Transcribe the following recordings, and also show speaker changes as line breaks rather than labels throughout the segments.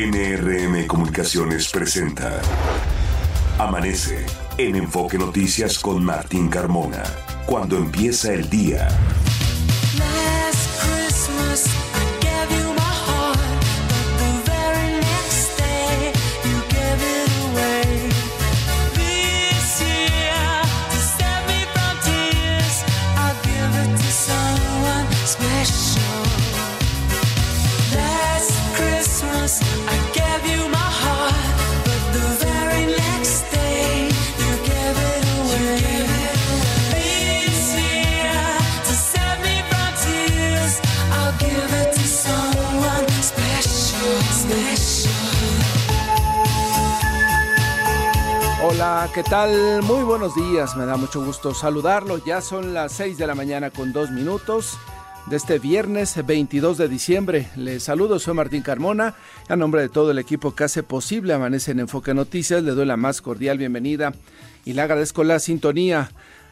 NRM Comunicaciones presenta Amanece en Enfoque Noticias con Martín Carmona. Cuando empieza el día.
¿Qué tal? Muy buenos días, me da mucho gusto saludarlo. Ya son las 6 de la mañana con dos minutos de este viernes 22 de diciembre. Les saludo, soy Martín Carmona. A nombre de todo el equipo que hace posible Amanece en Enfoque Noticias, le doy la más cordial bienvenida y le agradezco la sintonía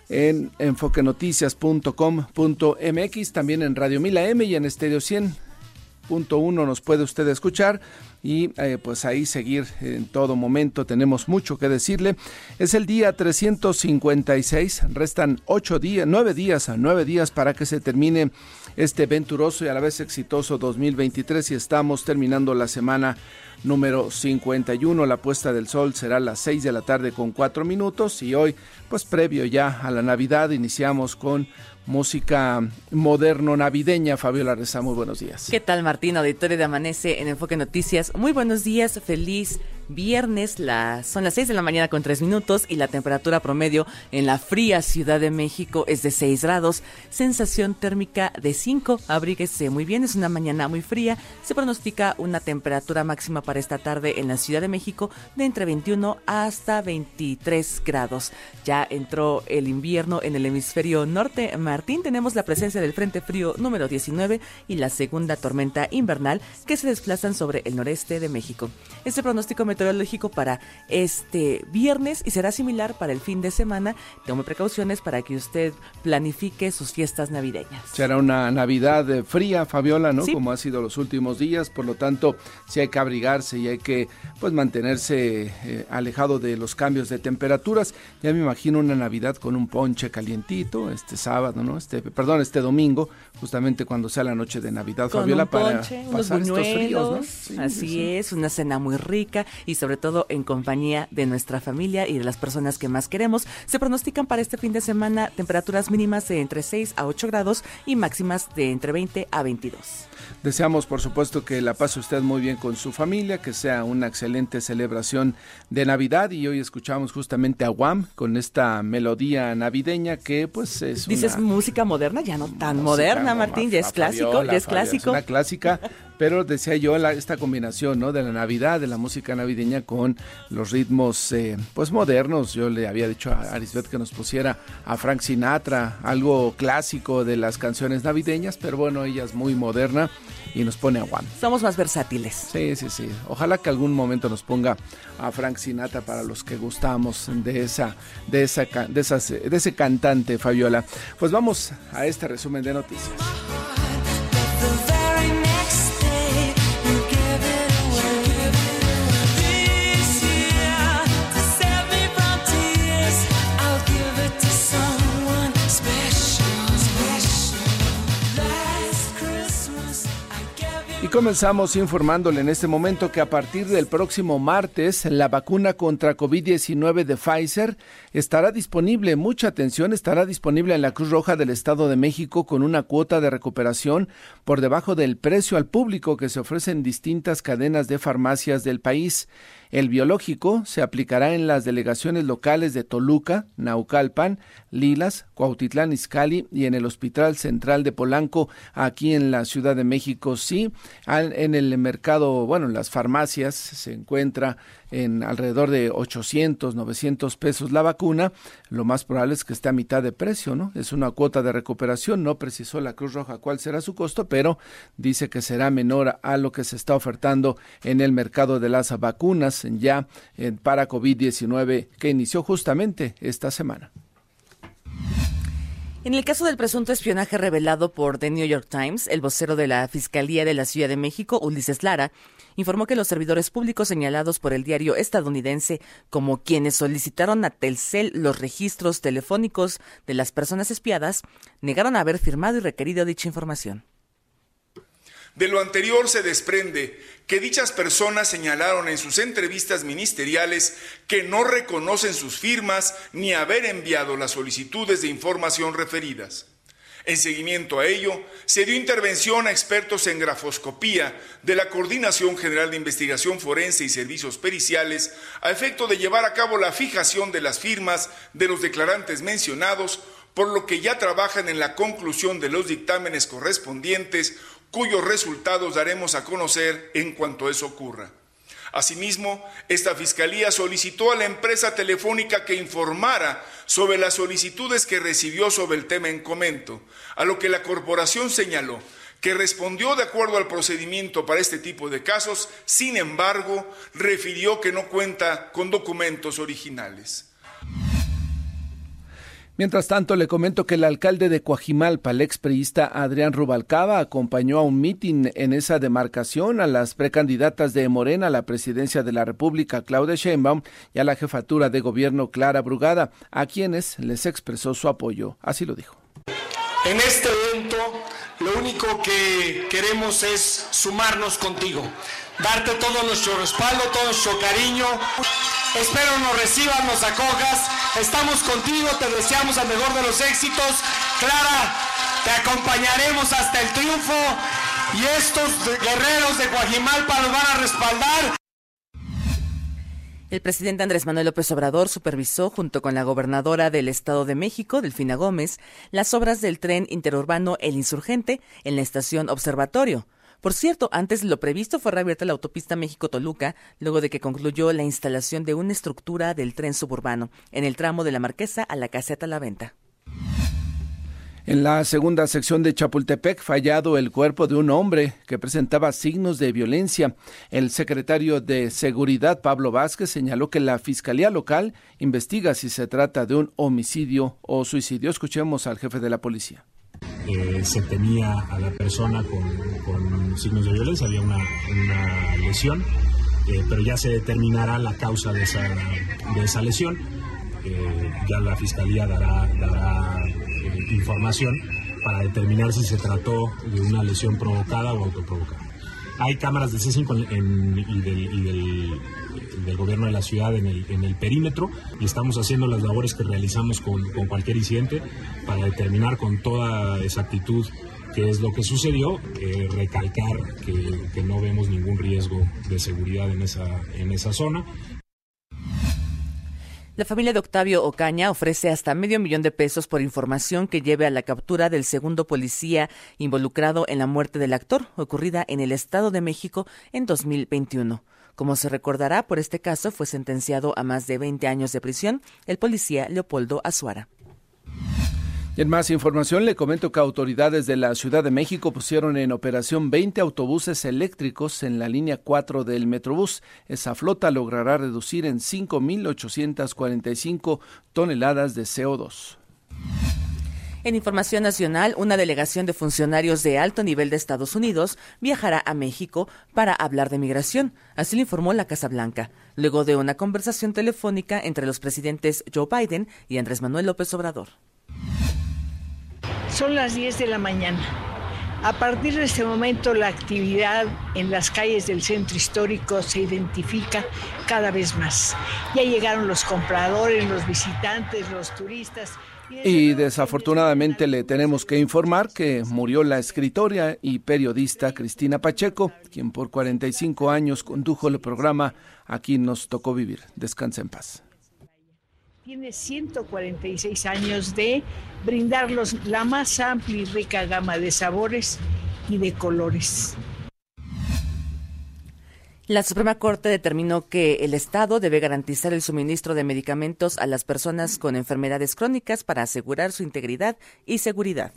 en enfoquenoticias.com.mx, también en Radio Mila M y en Estéreo 100.1 nos puede usted escuchar y eh, pues ahí seguir en todo momento. Tenemos mucho que decirle. Es el día 356, restan ocho días, nueve días, nueve días para que se termine este venturoso y a la vez exitoso 2023 y estamos terminando la semana número 51. La puesta del sol será a las 6 de la tarde con 4 minutos y hoy, pues previo ya a la Navidad, iniciamos con música moderno navideña. Fabiola Reza, muy buenos días.
¿Qué tal Martín, auditorio de Amanece en Enfoque Noticias? Muy buenos días, feliz viernes, son las 6 de la mañana con 3 minutos y la temperatura promedio en la fría Ciudad de México es de 6 grados, sensación térmica de 5, abríguese muy bien, es una mañana muy fría, se pronostica una temperatura máxima para esta tarde en la Ciudad de México de entre 21 hasta 23 grados. Ya entró el invierno en el hemisferio norte, Martín, tenemos la presencia del Frente Frío número 19 y la segunda tormenta invernal que se desplazan sobre el noreste de México. Este pronóstico meteorológico para este viernes y será similar para el fin de semana. Tome precauciones para que usted planifique sus fiestas navideñas.
Será una Navidad eh, fría, Fabiola, ¿no? Como ha sido los últimos días, por lo tanto, sí hay que abrigarse y hay que pues mantenerse eh, alejado de los cambios de temperaturas. Ya me imagino una Navidad con un ponche calientito este sábado, ¿no? Este, perdón, este domingo, justamente cuando sea la noche de Navidad, Fabiola, para pasar estos fríos,
¿no? así es, una cena muy rica y sobre todo en compañía de nuestra familia y de las personas que más queremos. Se pronostican para este fin de semana temperaturas mínimas de entre 6 a 8 grados y máximas de entre 20 a 22.
Deseamos, por supuesto, que la pase usted muy bien con su familia, que sea una excelente celebración de Navidad y hoy escuchamos justamente a Wham con esta melodía navideña que pues es
Dices música moderna, ya no tan moderna, Martín, ya es clásico, ya es clásico.
una clásica pero decía yo esta combinación ¿no? de la Navidad, de la música navideña con los ritmos eh, pues modernos. Yo le había dicho a Arisbeth que nos pusiera a Frank Sinatra, algo clásico de las canciones navideñas, pero bueno, ella es muy moderna y nos pone a Juan.
Somos más versátiles.
Sí, sí, sí. Ojalá que algún momento nos ponga a Frank Sinatra para los que gustamos de esa, de esa, de esas, de ese cantante Fabiola. Pues vamos a este resumen de noticias. Y comenzamos informándole en este momento que a partir del próximo martes la vacuna contra COVID-19 de Pfizer estará disponible, mucha atención, estará disponible en la Cruz Roja del Estado de México con una cuota de recuperación por debajo del precio al público que se ofrece en distintas cadenas de farmacias del país. El biológico se aplicará en las delegaciones locales de Toluca, Naucalpan, Lilas, Cuautitlán Izcalli y en el Hospital Central de Polanco, aquí en la Ciudad de México. Sí, en el mercado, bueno, en las farmacias se encuentra en alrededor de 800, 900 pesos la vacuna, lo más probable es que esté a mitad de precio, ¿no? Es una cuota de recuperación, no precisó la Cruz Roja cuál será su costo, pero dice que será menor a lo que se está ofertando en el mercado de las vacunas ya eh, para COVID-19 que inició justamente esta semana.
En el caso del presunto espionaje revelado por The New York Times, el vocero de la Fiscalía de la Ciudad de México, Ulises Lara, informó que los servidores públicos señalados por el diario estadounidense como quienes solicitaron a Telcel los registros telefónicos de las personas espiadas, negaron haber firmado y requerido dicha información.
De lo anterior se desprende que dichas personas señalaron en sus entrevistas ministeriales que no reconocen sus firmas ni haber enviado las solicitudes de información referidas. En seguimiento a ello, se dio intervención a expertos en grafoscopía de la Coordinación General de Investigación Forense y Servicios Periciales a efecto de llevar a cabo la fijación de las firmas de los declarantes mencionados, por lo que ya trabajan en la conclusión de los dictámenes correspondientes cuyos resultados daremos a conocer en cuanto eso ocurra. Asimismo, esta Fiscalía solicitó a la empresa telefónica que informara sobre las solicitudes que recibió sobre el tema en comento, a lo que la corporación señaló que respondió de acuerdo al procedimiento para este tipo de casos, sin embargo, refirió que no cuenta con documentos originales.
Mientras tanto, le comento que el alcalde de Coajimalpa, el expriista Adrián Rubalcaba, acompañó a un mitin en esa demarcación a las precandidatas de Morena a la presidencia de la República, Claudia Sheinbaum, y a la jefatura de gobierno, Clara Brugada, a quienes les expresó su apoyo. Así lo dijo.
En este evento, lo único que queremos es sumarnos contigo, darte todo nuestro respaldo, todo nuestro cariño. Espero nos recibas, nos acojas Estamos contigo, te deseamos el mejor de los éxitos. Clara, te acompañaremos hasta el triunfo y estos guerreros de Guajimalpa nos van a respaldar.
El presidente Andrés Manuel López Obrador supervisó, junto con la gobernadora del Estado de México, Delfina Gómez, las obras del tren interurbano El Insurgente en la estación Observatorio. Por cierto, antes lo previsto fue reabierta la autopista México-Toluca, luego de que concluyó la instalación de una estructura del tren suburbano en el tramo de la Marquesa a la Caseta La Venta.
En la segunda sección de Chapultepec, fallado el cuerpo de un hombre que presentaba signos de violencia. El secretario de Seguridad, Pablo Vázquez, señaló que la Fiscalía Local investiga si se trata de un homicidio o suicidio. Escuchemos al jefe de la policía.
Eh, se tenía a la persona con, signos de violencia, había una, lesión, eh, pero ya se determinará la causa de esa, de esa lesión. Eh, ya la fiscalía dará, dará información para determinar si se trató de una lesión provocada o autoprovocada. Hay cámaras de C5 y, del, gobierno de la ciudad en el, perímetro y estamos haciendo las labores que realizamos con, cualquier incidente para determinar con toda exactitud qué es lo que sucedió, eh, recalcar que, no vemos ningún riesgo de seguridad en esa, en esa zona
la familia de Octavio Ocaña ofrece hasta medio millón de pesos por información que lleve a la captura del segundo policía involucrado en la muerte del actor, ocurrida en el Estado de México en 2021. Como se recordará, por este caso fue sentenciado a más de 20 años de prisión el policía Leopoldo Azuara.
En más información le comento que autoridades de la Ciudad de México pusieron en operación 20 autobuses eléctricos en la línea 4 del Metrobús. Esa flota logrará reducir en 5.845 toneladas de CO2.
En información nacional, una delegación de funcionarios de alto nivel de Estados Unidos viajará a México para hablar de migración, así lo informó la Casa Blanca, luego de una conversación telefónica entre los presidentes Joe Biden y Andrés Manuel López Obrador.
Son las 10 de la mañana. A partir de este momento la actividad en las calles del centro histórico se identifica cada vez más. Ya llegaron los compradores, los visitantes, los turistas.
Y desafortunadamente le tenemos que informar que murió la escritora y periodista Cristina Pacheco, quien por 45 años condujo el programa Aquí nos tocó vivir. Descansa en paz
tiene 146 años de brindarlos la más amplia y rica gama de sabores y de colores.
La Suprema Corte determinó que el Estado debe garantizar el suministro de medicamentos a las personas con enfermedades crónicas para asegurar su integridad y seguridad.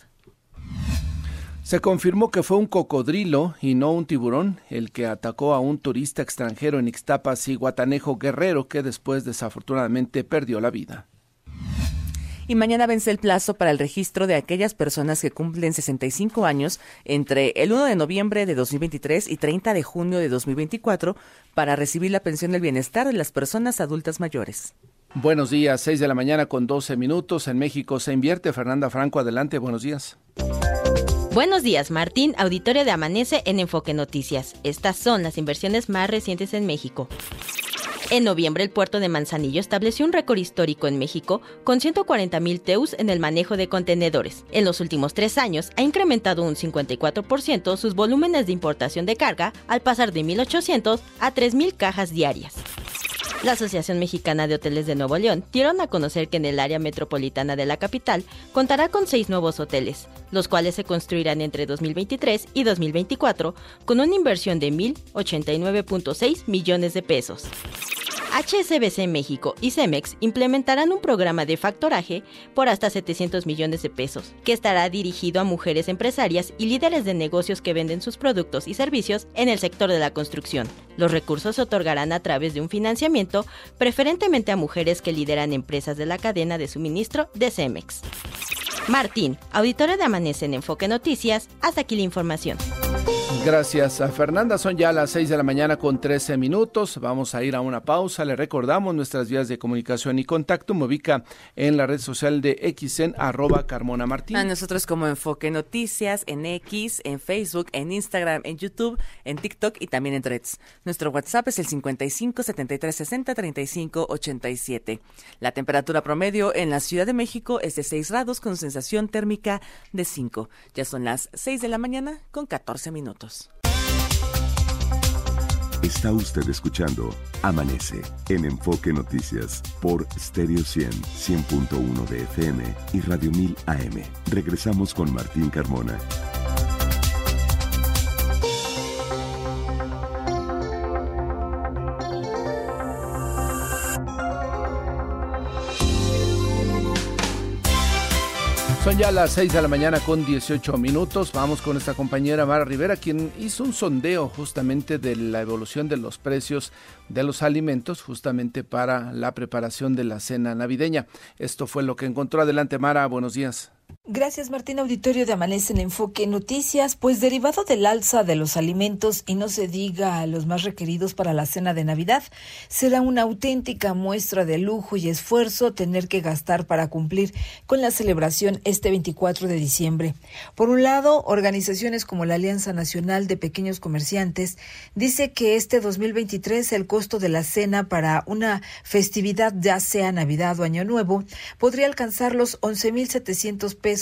Se confirmó que fue un cocodrilo y no un tiburón el que atacó a un turista extranjero en Ixtapas y Guatanejo Guerrero que después desafortunadamente perdió la vida.
Y mañana vence el plazo para el registro de aquellas personas que cumplen 65 años entre el 1 de noviembre de 2023 y 30 de junio de 2024 para recibir la pensión del bienestar de las personas adultas mayores.
Buenos días, 6 de la mañana con 12 minutos. En México se invierte. Fernanda Franco, adelante, buenos días.
Buenos días, Martín, auditorio de Amanece en Enfoque Noticias. Estas son las inversiones más recientes en México. En noviembre, el puerto de Manzanillo estableció un récord histórico en México con 140 mil TEUs en el manejo de contenedores. En los últimos tres años, ha incrementado un 54% sus volúmenes de importación de carga al pasar de 1.800 a 3.000 cajas diarias. La Asociación Mexicana de Hoteles de Nuevo León dieron a conocer que en el área metropolitana de la capital contará con seis nuevos hoteles, los cuales se construirán entre 2023 y 2024 con una inversión de 1.089.6 millones de pesos. HSBC México y Cemex implementarán un programa de factoraje por hasta 700 millones de pesos, que estará dirigido a mujeres empresarias y líderes de negocios que venden sus productos y servicios en el sector de la construcción. Los recursos se otorgarán a través de un financiamiento preferentemente a mujeres que lideran empresas de la cadena de suministro de Cemex. Martín, auditorio de Amanece en Enfoque Noticias, hasta aquí la información.
Gracias a Fernanda. Son ya las 6 de la mañana con 13 minutos. Vamos a ir a una pausa. Le recordamos nuestras vías de comunicación y contacto. Me ubica en la red social de XN arroba Carmona Martín.
A nosotros como Enfoque Noticias en X, en Facebook, en Instagram, en YouTube, en TikTok y también en Threads. Nuestro WhatsApp es el 55 73 60 35 87. La temperatura promedio en la Ciudad de México es de 6 grados con sensación térmica de 5. Ya son las 6 de la mañana con 14 minutos.
Está usted escuchando Amanece en Enfoque Noticias por Stereo 100, 100.1 de FM y Radio 1000 AM. Regresamos con Martín Carmona.
Son ya las 6 de la mañana con 18 minutos. Vamos con esta compañera Mara Rivera, quien hizo un sondeo justamente de la evolución de los precios de los alimentos, justamente para la preparación de la cena navideña. Esto fue lo que encontró. Adelante, Mara. Buenos días.
Gracias Martín Auditorio de Amanece en Enfoque Noticias. Pues derivado del alza de los alimentos y no se diga a los más requeridos para la cena de Navidad, será una auténtica muestra de lujo y esfuerzo tener que gastar para cumplir con la celebración este 24 de diciembre. Por un lado, organizaciones como la Alianza Nacional de Pequeños Comerciantes dice que este 2023 el costo de la cena para una festividad ya sea Navidad o Año Nuevo podría alcanzar los 11.700 pesos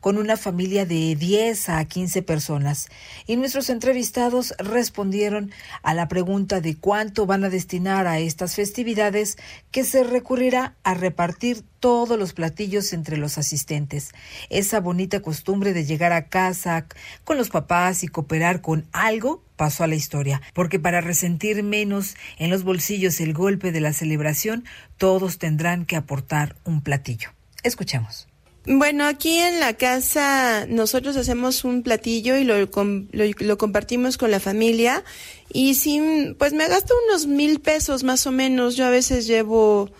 con una familia de 10 a 15 personas. Y nuestros entrevistados respondieron a la pregunta de cuánto van a destinar a estas festividades que se recurrirá a repartir todos los platillos entre los asistentes. Esa bonita costumbre de llegar a casa con los papás y cooperar con algo pasó a la historia, porque para resentir menos en los bolsillos el golpe de la celebración, todos tendrán que aportar un platillo. Escuchemos.
Bueno, aquí en la casa nosotros hacemos un platillo y lo, lo, compartimos con la familia y sí, pues me gasto unos mil pesos más o menos. Yo a veces llevo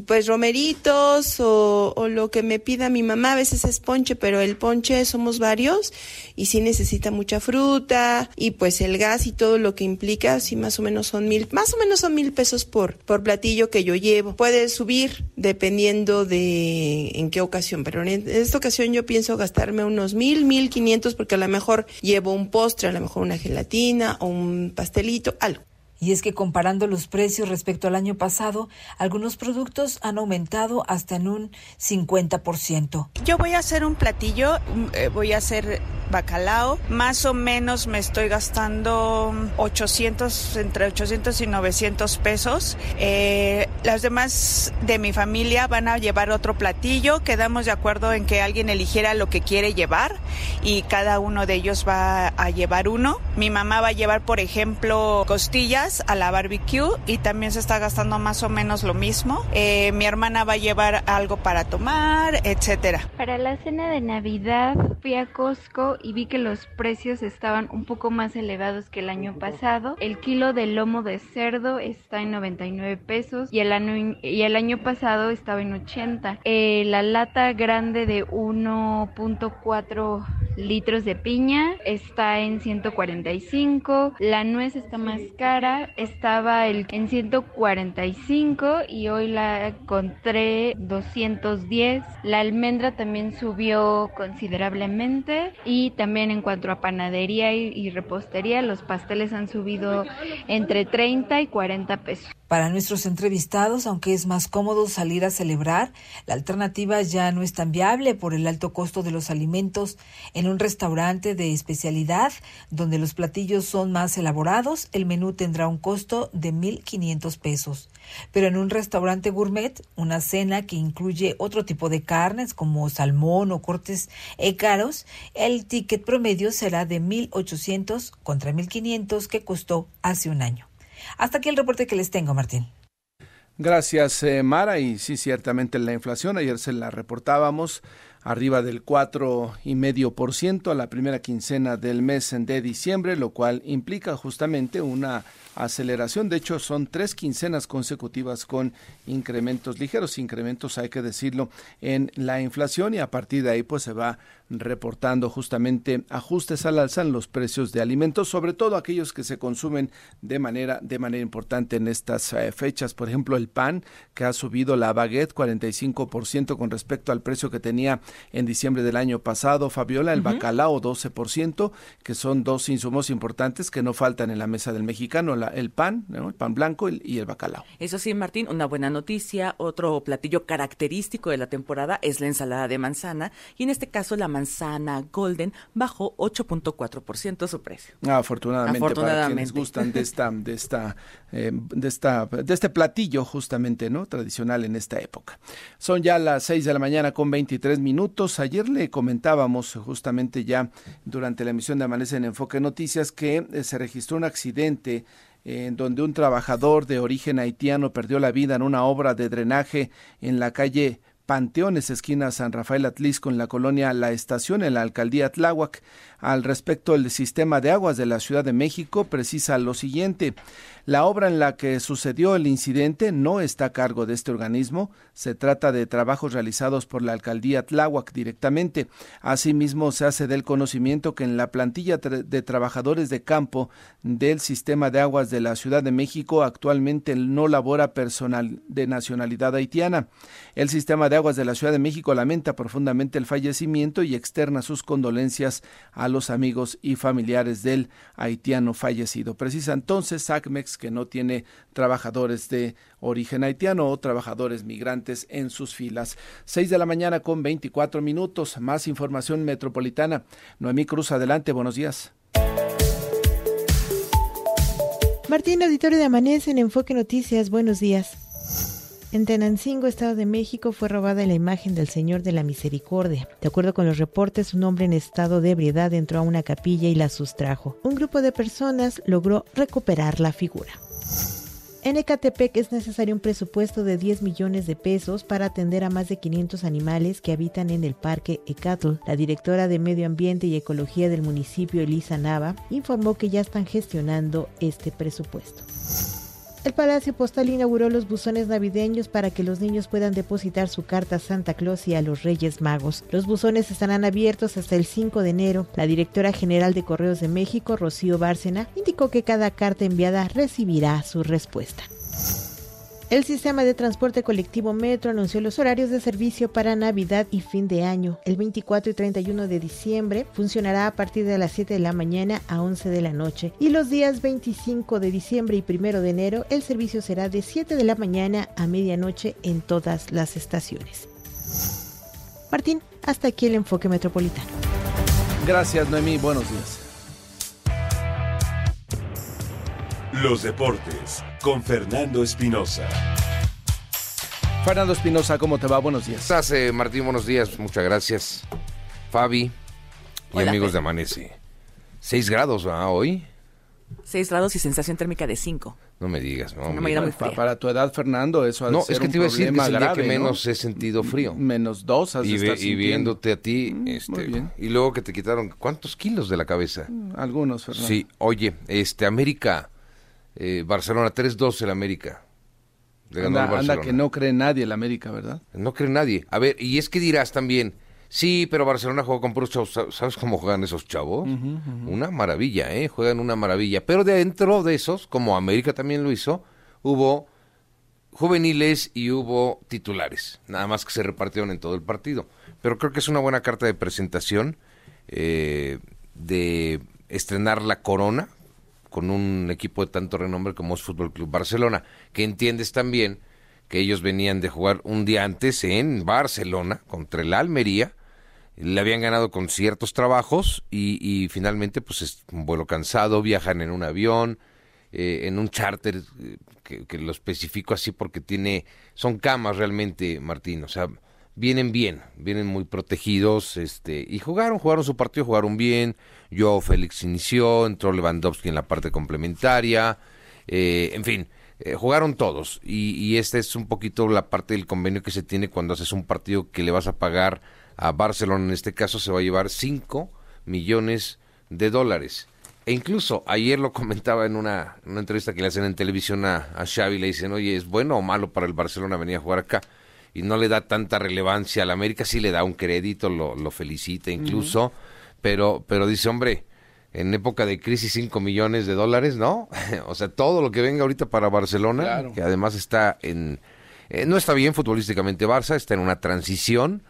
pues romeritos o, o, lo que me pida mi mamá, a veces es ponche, pero el ponche somos varios y sí necesita mucha fruta y pues el gas y todo lo que implica, sí más o menos son mil, más o menos son mil pesos por, por platillo que yo llevo. Puede subir dependiendo de en qué ocasión, pero en esta ocasión yo pienso gastarme unos mil, mil quinientos porque a lo mejor llevo un postre, a lo mejor una gelatina o un pastelito, algo.
Y es que comparando los precios respecto al año pasado, algunos productos han aumentado hasta en un 50%.
Yo voy a hacer un platillo, mm, eh, voy a hacer bacalao, más o menos me estoy gastando 800, entre 800 y 900 pesos. Eh, las demás de mi familia van a llevar otro platillo, quedamos de acuerdo en que alguien eligiera lo que quiere llevar y cada uno de ellos va a llevar uno. Mi mamá va a llevar, por ejemplo, costillas a la barbecue y también se está gastando más o menos lo mismo. Eh, mi hermana va a llevar algo para tomar, etcétera.
Para la cena de Navidad fui a Costco y vi que los precios estaban un poco más elevados que el año pasado. El kilo de lomo de cerdo está en 99 pesos y el año, y el año pasado estaba en 80. Eh, la lata grande de 1.4 litros de piña está en 145. La nuez está más cara, estaba el, en 145 y hoy la encontré 210. La almendra también subió considerablemente y también en cuanto a panadería y, repostería, los pasteles han subido entre 30 y 40 pesos.
Para nuestros entrevistados, aunque es más cómodo salir a celebrar, la alternativa ya no es tan viable por el alto costo de los alimentos. En un restaurante de especialidad, donde los platillos son más elaborados, el menú tendrá un costo de 1.500 pesos. Pero en un restaurante gourmet, una cena que incluye otro tipo de carnes como salmón o cortes caros, el ticket promedio será de 1.800 contra 1.500 que costó hace un año. Hasta aquí el reporte que les tengo, Martín.
Gracias, eh, Mara. Y sí, ciertamente la inflación, ayer se la reportábamos, arriba del cuatro y medio por ciento a la primera quincena del mes de diciembre, lo cual implica justamente una aceleración. De hecho, son tres quincenas consecutivas con incrementos ligeros, incrementos, hay que decirlo, en la inflación y a partir de ahí pues se va reportando justamente ajustes al alza en los precios de alimentos, sobre todo aquellos que se consumen de manera de manera importante en estas eh, fechas. Por ejemplo, el pan que ha subido la baguette 45% con respecto al precio que tenía en diciembre del año pasado. Fabiola, el bacalao 12%, que son dos insumos importantes que no faltan en la mesa del mexicano, la, el pan, el pan blanco y el bacalao.
Eso sí, Martín, una buena noticia, otro platillo característico de la temporada es la ensalada de manzana y en este caso la manzana golden bajó 8.4% su precio.
afortunadamente, afortunadamente, para quienes gustan de esta de esta eh, de esta de este platillo justamente, ¿no? tradicional en esta época. Son ya las 6 de la mañana con 23 minutos. Ayer le comentábamos justamente ya durante la emisión de Amanece en Enfoque Noticias que eh, se registró un accidente en donde un trabajador de origen haitiano perdió la vida en una obra de drenaje en la calle Panteones, esquina San Rafael Atlisco, en la colonia La Estación, en la alcaldía Tláhuac. Al respecto, el sistema de aguas de la Ciudad de México precisa lo siguiente. La obra en la que sucedió el incidente no está a cargo de este organismo. Se trata de trabajos realizados por la alcaldía Tláhuac directamente. Asimismo, se hace del conocimiento que en la plantilla de trabajadores de campo del sistema de aguas de la Ciudad de México actualmente no labora personal de nacionalidad haitiana. El sistema de aguas de la Ciudad de México lamenta profundamente el fallecimiento y externa sus condolencias a los amigos y familiares del haitiano fallecido. Precisa entonces SACMEX que no tiene trabajadores de origen haitiano o trabajadores migrantes en sus filas. Seis de la mañana con 24 minutos. Más información metropolitana. Noemí Cruz, adelante. Buenos días.
Martín, auditorio de Amanece en Enfoque Noticias. Buenos días. En Tenancingo, Estado de México, fue robada la imagen del Señor de la Misericordia. De acuerdo con los reportes, un hombre en estado de ebriedad entró a una capilla y la sustrajo. Un grupo de personas logró recuperar la figura. En Ecatepec es necesario un presupuesto de 10 millones de pesos para atender a más de 500 animales que habitan en el parque Ecatl. La directora de Medio Ambiente y Ecología del municipio, Elisa Nava, informó que ya están gestionando este presupuesto. El Palacio Postal inauguró los buzones navideños para que los niños puedan depositar su carta a Santa Claus y a los Reyes Magos. Los buzones estarán abiertos hasta el 5 de enero. La directora general de Correos de México, Rocío Bárcena, indicó que cada carta enviada recibirá su respuesta. El sistema de transporte colectivo Metro anunció los horarios de servicio para Navidad y fin de año. El 24 y 31 de diciembre funcionará a partir de las 7 de la mañana a 11 de la noche y los días 25 de diciembre y 1 de enero el servicio será de 7 de la mañana a medianoche en todas las estaciones. Martín, hasta aquí el enfoque metropolitano.
Gracias, Noemí. Buenos días.
Los deportes con Fernando Espinosa.
Fernando Espinosa, ¿cómo te va? Buenos días.
¿Estás, eh, Martín? Buenos días, muchas gracias. Fabi y amigos de Amanece. Seis grados hoy.
6 grados y sensación térmica de 5.
No me digas, no.
Una muy fría.
Para tu edad, Fernando, eso ha de
No,
ser
es que
un
te iba a decir que es el día
problema
que
¿no?
menos he sentido frío.
Menos dos has
Y, ve- y viéndote a ti,
Mm,
este,
muy bien.
y luego que te quitaron, ¿cuántos kilos de la cabeza?
Algunos, Fernando.
Sí, oye, este, América, eh, Barcelona, 3-2 el América. Le ganó
Anda, que no cree nadie el América, ¿verdad?
No cree nadie. A ver, y es que dirás también, sí, pero Barcelona jugó con puros chavos. ¿Sab- ¿Sabes cómo juegan esos chavos? Una maravilla, ¿eh? Juegan una maravilla. Pero dentro de esos, como América también lo hizo, hubo juveniles y hubo titulares. Nada más que se repartieron en todo el partido. Pero creo que es una buena carta de presentación eh, de estrenar la corona con un equipo de tanto renombre como es Fútbol Club Barcelona, que entiendes también que ellos venían de jugar un día antes en Barcelona contra el Almería, le habían ganado con ciertos trabajos y, finalmente pues es un vuelo cansado, viajan en un avión, eh, en un charter, eh, que, que lo especifico así porque tiene, son camas realmente, Martín, o sea, vienen bien, vienen muy protegidos, este, y jugaron, jugaron su partido, jugaron bien, yo Félix inició, entró Lewandowski en la parte complementaria, eh, en fin, eh, jugaron todos, y, y esta es un poquito la parte del convenio que se tiene cuando haces un partido que le vas a pagar a Barcelona, en este caso se va a llevar 5 millones de dólares. E incluso ayer lo comentaba en una, una entrevista que le hacen en televisión a, a Xavi, le dicen, oye, ¿es bueno o malo para el Barcelona venir a jugar acá? Y no le da tanta relevancia al América, sí le da un crédito, lo, lo felicita incluso, pero, pero dice, hombre, en época de crisis 5 millones de dólares, ¿no? o sea, todo lo que venga ahorita para Barcelona,
Claro.
que además está en... eh, no está bien futbolísticamente Barça, está en una transición,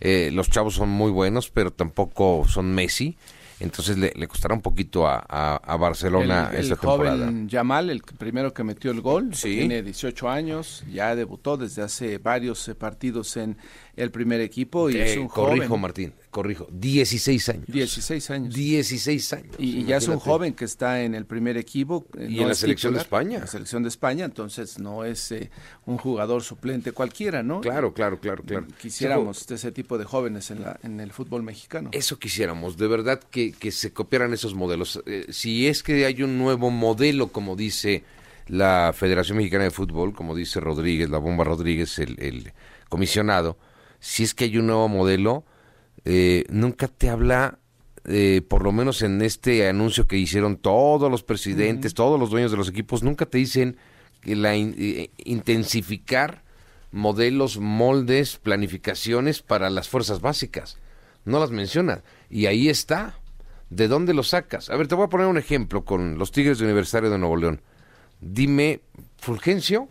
eh, los chavos son muy buenos, pero tampoco son Messi. Entonces le, le costará un poquito a, a- a Barcelona
el, el
esta
joven
temporada.
Yamal, el primero que metió el gol,
Sí.
tiene 18 años, ya debutó desde hace varios eh, partidos en el primer equipo y es
Eh,
un
corrijo,
joven.
Martín, corrijo. 16 años.
16 años.
16 años.
Y, y ya es un joven que está en el primer equipo. eh,
Y
no
en la selección de España.
en La selección de España, entonces no es eh, un jugador suplente cualquiera, ¿no?
Claro, claro, claro, claro.
Quisiéramos de ese tipo de jóvenes en, la, en el fútbol mexicano.
Eso quisiéramos, de verdad que, que se copiaran esos modelos. Eh, si es que hay un nuevo modelo, como dice la Federación Mexicana de Fútbol, como dice Rodríguez, la bomba Rodríguez, el, el comisionado, si es que hay un nuevo modelo, eh, nunca te habla, eh, por lo menos en este anuncio que hicieron todos los presidentes, todos los dueños de los equipos, nunca te dicen que la in- eh, intensificar modelos, moldes, planificaciones para las fuerzas básicas. No las menciona. Y ahí está. ¿De dónde lo sacas? A ver, te voy a poner un ejemplo con los Tigres de Universitario de Nuevo León. Dime, Fulgencio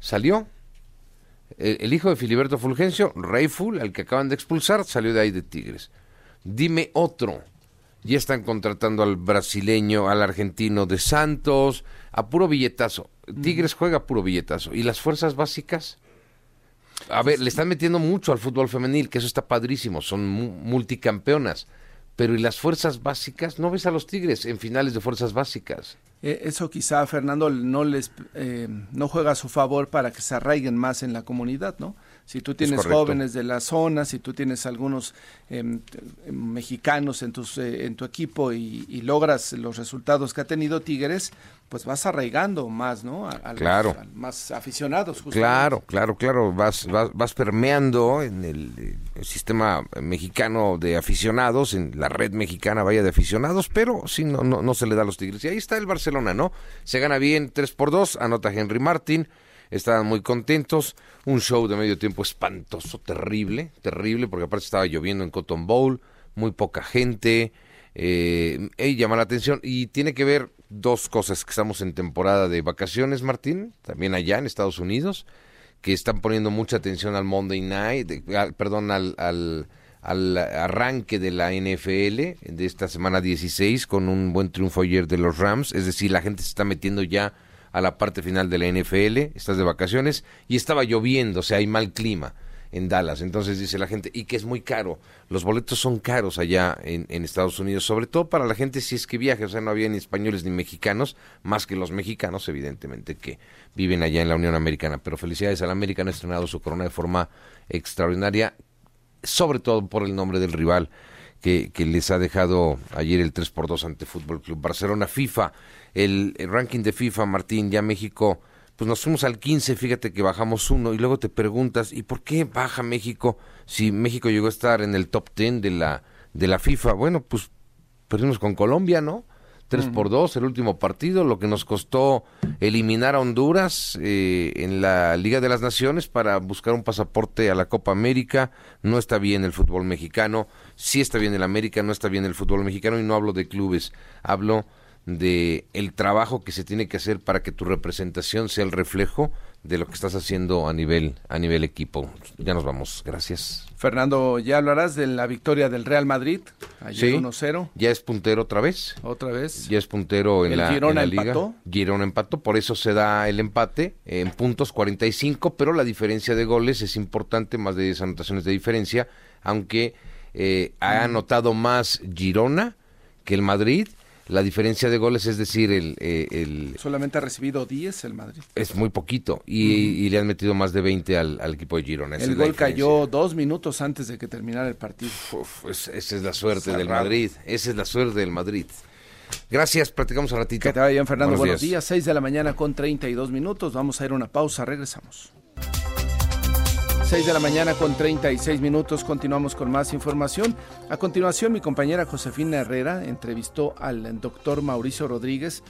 salió. El, hijo de Filiberto Fulgencio, Reyful, al que acaban de expulsar, salió de ahí de Tigres. Dime otro. Ya están contratando al brasileño, al argentino de Santos, a puro billetazo. Tigres juega a puro billetazo. ¿Y las fuerzas básicas? A ver, le están metiendo mucho al fútbol femenil, que eso está padrísimo, son mu- multicampeonas. Pero ¿y las fuerzas básicas? ¿No ves a los Tigres en finales de fuerzas básicas?
Eh, eso quizá Fernando no les eh, no juega a su favor para que se arraiguen más en la comunidad, ¿no? Si tú tienes jóvenes de la zona, si tú tienes algunos em, em, mexicanos en tus eh, en tu equipo y, y logras los resultados que ha tenido Tigres, pues vas arraigando más, ¿no? A, a los-
Claro.
a más aficionados. justamente.
Claro, claro, claro, vas, vas, vas permeando en el, eh, el sistema mexicano de aficionados, en la red mexicana, vaya, de aficionados, pero sí, no, no, no se le da a los Tigres. Y ahí está el Barcelona, ¿no? Se gana bien 3 por 2, anota Henry Martin, estaban muy contentos, un show de medio tiempo espantoso, terrible, terrible, porque aparte estaba lloviendo en Cotton Bowl, muy poca gente, eh, llama la atención. Y tiene que ver dos cosas, que estamos en temporada de vacaciones, Martín, también allá en Estados Unidos, que están poniendo mucha atención al Monday Night, perdón, al, al, al arranque de la NFL de esta semana 16 con un buen triunfo ayer de los Rams, es decir, la gente se está metiendo ya a la parte final de la NFL, estás de vacaciones y estaba lloviendo, o sea, hay mal clima en Dallas. Entonces dice la gente, y que es muy caro. Los boletos son caros allá en, Estados Unidos, sobre todo para la gente si es que viaja. O sea, no había ni españoles ni mexicanos, más que los mexicanos, evidentemente, que viven allá en la Unión Americana. Pero felicidades al América, han estrenado su corona de forma extraordinaria, sobre todo por el nombre del rival que, les ha dejado ayer el 3 por 2 ante Fútbol Club Barcelona. FIFA, el, ranking de FIFA, Martín, ya México, pues nos fuimos al 15, fíjate que bajamos uno y luego te preguntas, ¿y por qué baja México si México llegó a estar en el top 10 de la, de la FIFA? Bueno, pues perdimos con Colombia, ¿no? 3 por 2 el último partido, lo que nos costó eliminar a Honduras eh, en la Liga de las Naciones para buscar un pasaporte a la Copa América. No está bien el fútbol mexicano, sí está bien el América, no está bien el fútbol mexicano y no hablo de clubes, hablo de el trabajo que se tiene que hacer para que tu representación sea el reflejo de lo que estás haciendo a nivel a nivel equipo. Ya nos vamos, gracias.
Fernando, ya hablarás de la victoria del Real Madrid, ayer 1-0.
Ya es puntero otra vez.
Otra vez.
Ya es puntero en, la,
Girona
en la
empató.
Girona empató, por eso se da el empate en puntos 45, pero la diferencia de goles es importante, más de 10 anotaciones de diferencia, aunque eh, ha mm. anotado más Girona que el Madrid la diferencia de goles, es decir, el... Eh, el
Solamente ha recibido 10 el Madrid.
Es muy poquito y, le han metido más de 20 al, equipo de Girona.
el gol cayó dos minutos antes de que terminara el partido.
esa es la suerte del Madrid, esa es la suerte del Madrid. Gracias, platicamos un ratito.
Que te vaya bien, Fernando. Buenos, días. días, 6 de la mañana con 32 minutos. Vamos a ir a una pausa, regresamos. 6 de la mañana con 36 minutos. Continuamos con más información. A continuación, mi compañera Josefina Herrera entrevistó al doctor Mauricio Rodríguez.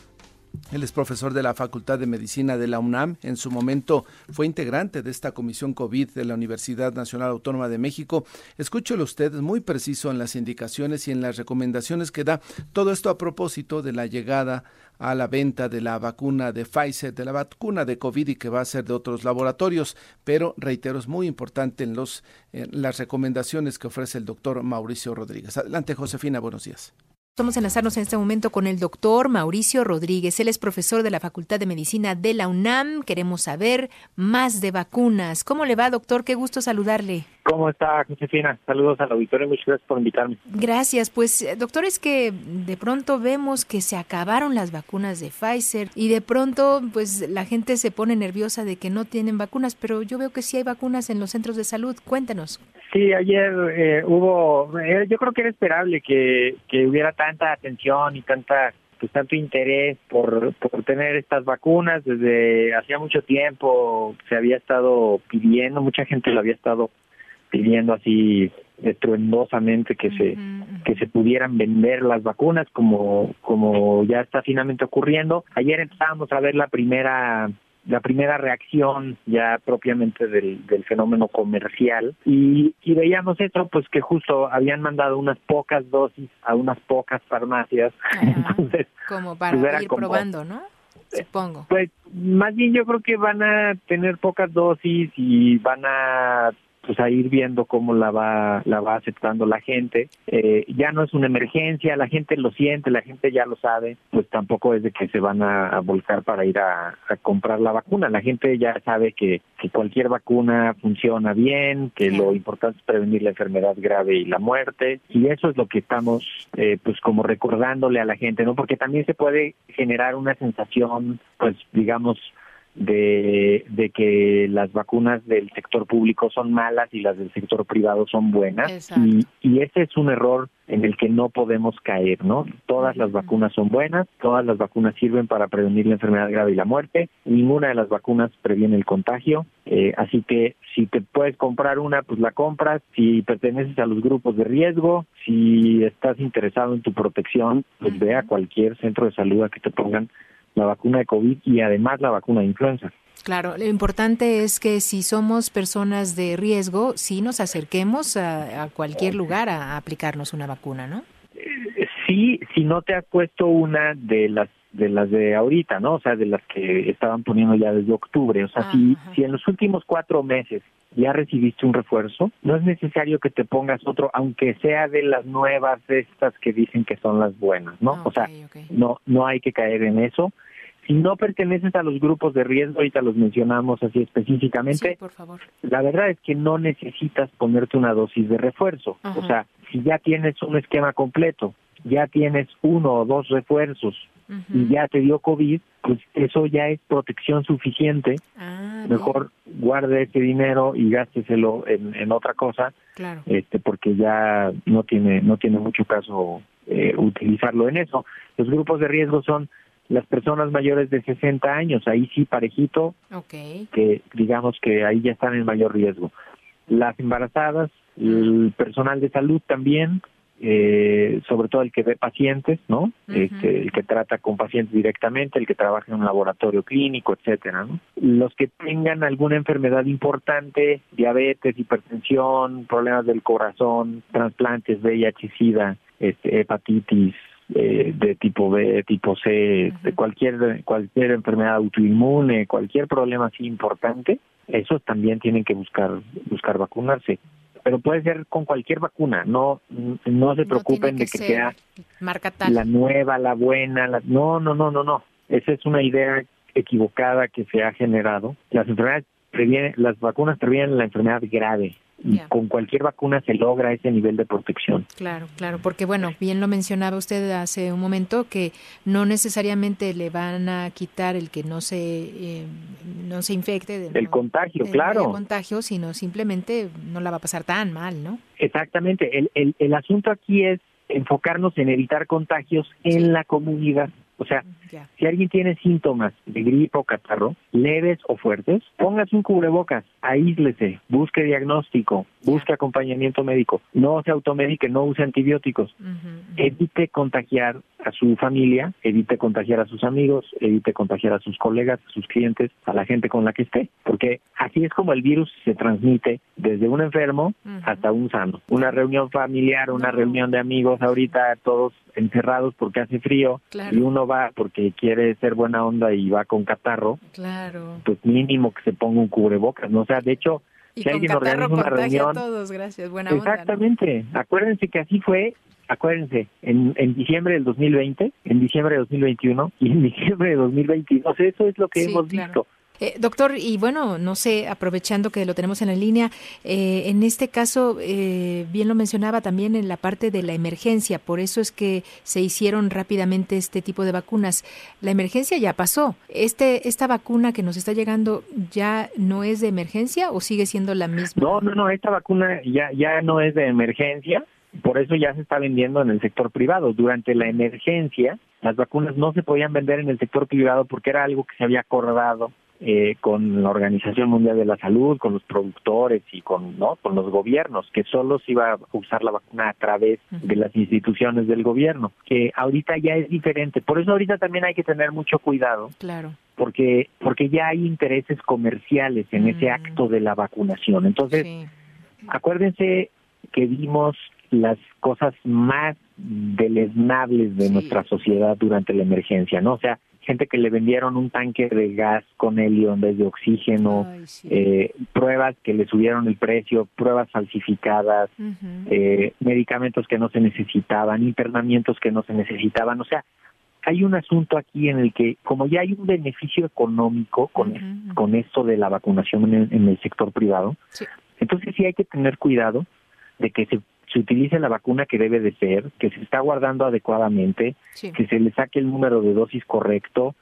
Él es profesor de la Facultad de Medicina de la UNAM. En su momento fue integrante de esta comisión COVID de la Universidad Nacional Autónoma de México. Escúchelo usted, muy preciso en las indicaciones y en las recomendaciones que da. Todo esto a propósito de la llegada a la venta de la vacuna de Pfizer, de la vacuna de COVID y que va a ser de otros laboratorios, pero reitero, es muy importante en, los, en las recomendaciones que ofrece el doctor Mauricio Rodríguez. Adelante, Josefina, buenos días.
Vamos a enlazarnos en este momento con el doctor Mauricio Rodríguez. Él es profesor de la Facultad de Medicina de la UNAM. Queremos saber más de vacunas. ¿Cómo le va, doctor? Qué gusto saludarle.
¿Cómo está, Josefina? Saludos al auditorio. Muchas gracias por invitarme.
Gracias. Pues, eh, doctor, es que de pronto vemos que se acabaron las vacunas de Pfizer y de pronto, pues, la gente se pone nerviosa de que no tienen vacunas, pero yo veo que sí hay vacunas en los centros de salud. Cuéntanos.
Sí, ayer eh, hubo, eh, yo creo que era esperable que, que hubiera tanta atención y tanta pues tanto interés por, por tener estas vacunas desde hacía mucho tiempo. Se había estado pidiendo mucha gente lo había estado pidiendo así estruendosamente que se que se pudieran vender las vacunas como como ya está finalmente ocurriendo. Ayer empezábamos a ver la primera la primera reacción ya propiamente del, del fenómeno comercial. Y, y, veíamos eso pues que justo habían mandado unas pocas dosis a unas pocas farmacias.
Entonces como para pues, ir probando no supongo.
pues más bien yo creo que van a tener pocas dosis y van a pues a ir viendo cómo la va la va aceptando la gente. Eh, ya no es una emergencia la gente lo siente la gente ya lo sabe pues tampoco es de que se van a, volcar para ir a, comprar la vacuna. La gente ya sabe que, que cualquier vacuna funciona bien que lo importante es prevenir la enfermedad grave y la muerte. Y eso es lo que estamos eh, pues como recordándole a la gente no porque también se puede generar una sensación pues digamos de, de que las vacunas del sector público son malas y las del sector privado son buenas. Y, y, ese es un error en el que no podemos caer, ¿no? Todas las vacunas son buenas, todas las vacunas sirven para prevenir la enfermedad grave y la muerte, ninguna de las vacunas previene el contagio, eh, así que si te puedes comprar una, pues la compras, si perteneces a los grupos de riesgo, si estás interesado en tu protección, pues ve a cualquier centro de salud a que te pongan la vacuna de COVID y además la vacuna de influenza.
Claro, lo importante es que si somos personas de riesgo, sí nos acerquemos a, cualquier lugar a, aplicarnos una vacuna, ¿no?
Sí, si no te has puesto una de las de las de ahorita, ¿no? O sea, de las que estaban poniendo ya desde octubre. O sea, si, si en los últimos cuatro meses ya recibiste un refuerzo, no es necesario que te pongas otro, aunque sea de las nuevas estas que dicen que son las buenas, ¿no? o sea, no no hay que caer en eso si no perteneces a los grupos de riesgo, ahorita los mencionamos así específicamente,
por favor.
la verdad es que no necesitas ponerte una dosis de refuerzo. O sea, si ya tienes un esquema completo, ya tienes uno o dos refuerzos y ya te dio COVID, pues eso ya es protección suficiente.
Ah,
Mejor guarde ese dinero y gásteselo en, en otra cosa,
Claro.
este, porque ya no tiene no tiene mucho caso eh, utilizarlo en eso. Los grupos de riesgo son las personas mayores de 60 años, ahí sí parejito, que digamos que ahí ya están en mayor riesgo. Las embarazadas, el personal de salud también, eh, sobre todo el que ve pacientes, ¿no? Este, el que trata con pacientes directamente, el que trabaja en un laboratorio clínico, etcétera, ¿no? Los que tengan alguna enfermedad importante, diabetes, hipertensión, problemas del corazón, trasplantes, VIH, SIDA, este, hepatitis, eh, de tipo B, tipo C, de cualquier cualquier enfermedad autoinmune, cualquier problema así importante, esos también tienen que buscar buscar vacunarse. Pero puede ser con cualquier vacuna, no no se preocupen de que sea
marca tal.
la nueva, la buena, la... no, no, no, no, no. Esa es una idea equivocada que se ha generado. Las enfermedades previenen, las vacunas previenen la enfermedad grave y
Ya.
con cualquier vacuna se logra ese nivel de protección.
Claro, claro, porque bueno, bien lo mencionaba usted hace un momento que no necesariamente le van a quitar el que no se eh, no se infecte de
El contagio,
el-
claro.
el contagio, sino simplemente no la va a pasar tan mal, ¿no?
Exactamente. El, el, el asunto aquí es enfocarnos en evitar contagios en la comunidad. O sea, si alguien tiene síntomas de gripe o catarro, leves o fuertes, póngase un cubrebocas, aíslese, busque diagnóstico, busque acompañamiento médico, no se automedique, no use antibióticos, evite contagiar a su familia, evite contagiar a sus amigos, evite contagiar a sus colegas, a sus clientes, a la gente con la que esté, porque así es como el virus se transmite desde un enfermo hasta un sano. Una reunión familiar, una reunión de amigos, ahorita todos encerrados porque hace frío
Claro.
y uno va porque quiere ser buena onda y va con catarro,
Claro.
pues mínimo que se ponga un cubrebocas, ¿no? O sea, de hecho,
Y
si alguien organiza una
contagia a
reunión,
todos, gracias, buena onda. ¿no?
Exactamente. Acuérdense que así fue, acuérdense, en, en diciembre del 2020, en diciembre de 2021 y en diciembre de 2022. Eso es lo que
Sí,
hemos
claro.
visto.
Eh, doctor, y bueno, no sé, aprovechando que lo tenemos en la línea, eh, en este caso, eh, bien lo mencionaba también en la parte de la emergencia, por eso es que se hicieron rápidamente este tipo de vacunas. La emergencia ya pasó. Este, ¿Esta vacuna que nos está llegando ya no es de emergencia o sigue siendo la misma?
No, no, no, esta vacuna ya, ya no es de emergencia, por eso ya se está vendiendo en el sector privado. Durante la emergencia, las vacunas no se podían vender en el sector privado porque era algo que se había acordado eh, con la Organización Mundial de la Salud, con los productores y con, ¿no? con los gobiernos, que solo se iba a usar la vacuna a través de las instituciones del gobierno, que ahorita ya es diferente. Por eso ahorita también hay que tener mucho cuidado
Claro.
porque porque ya hay intereses comerciales en ese acto de la vacunación. Entonces, acuérdense que vimos las cosas más deleznables de nuestra sociedad durante la emergencia, ¿no? O sea, gente que le vendieron un tanque de gas con helio en vez de oxígeno, eh, pruebas que le subieron el precio, pruebas falsificadas, eh, medicamentos que no se necesitaban, internamientos que no se necesitaban, o sea, hay un asunto aquí en el que, como ya hay un beneficio económico con, con esto de la vacunación en el, en el sector privado, entonces sí hay que tener cuidado de que se, se utilice la vacuna que debe de ser, que se está guardando adecuadamente,
Sí.
que se le saque el número de dosis correcto,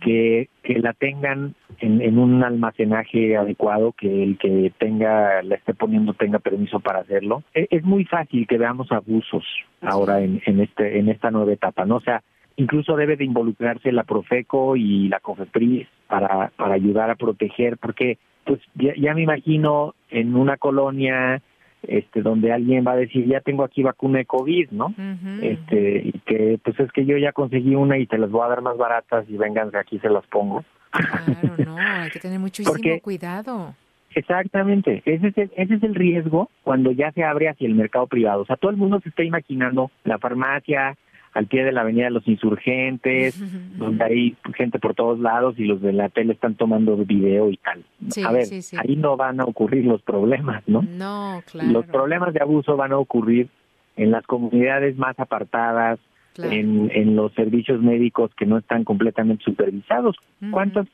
que, que la tengan en, en un almacenaje adecuado, que el que tenga la esté poniendo tenga permiso para hacerlo. E- Es, muy fácil que veamos abusos ahora en, en este en esta nueva etapa, ¿no? O sea, incluso debe de involucrarse la Profeco y la COFEPRIS para para ayudar a proteger, porque pues ya, ya me imagino en una colonia este donde alguien va a decir ya tengo aquí vacuna de covid no este y que pues es que yo ya conseguí una y te las voy a dar más baratas y vengan aquí se las pongo
Claro, no, hay que tener muchísimo
Porque-
cuidado.
Exactamente, ese es, el, ese es el riesgo cuando ya se abre hacia el mercado privado. O sea, todo el mundo se está imaginando la farmacia al pie de la avenida de los insurgentes, donde hay gente por todos lados y los de la tele están tomando video y tal.
Sí,
a ver,
sí, sí.
ahí no van a ocurrir los problemas, ¿no?
No, claro.
Los problemas de abuso van a ocurrir en las comunidades más apartadas,
Claro.
en, en los servicios médicos que no están completamente supervisados. ¿Cuántos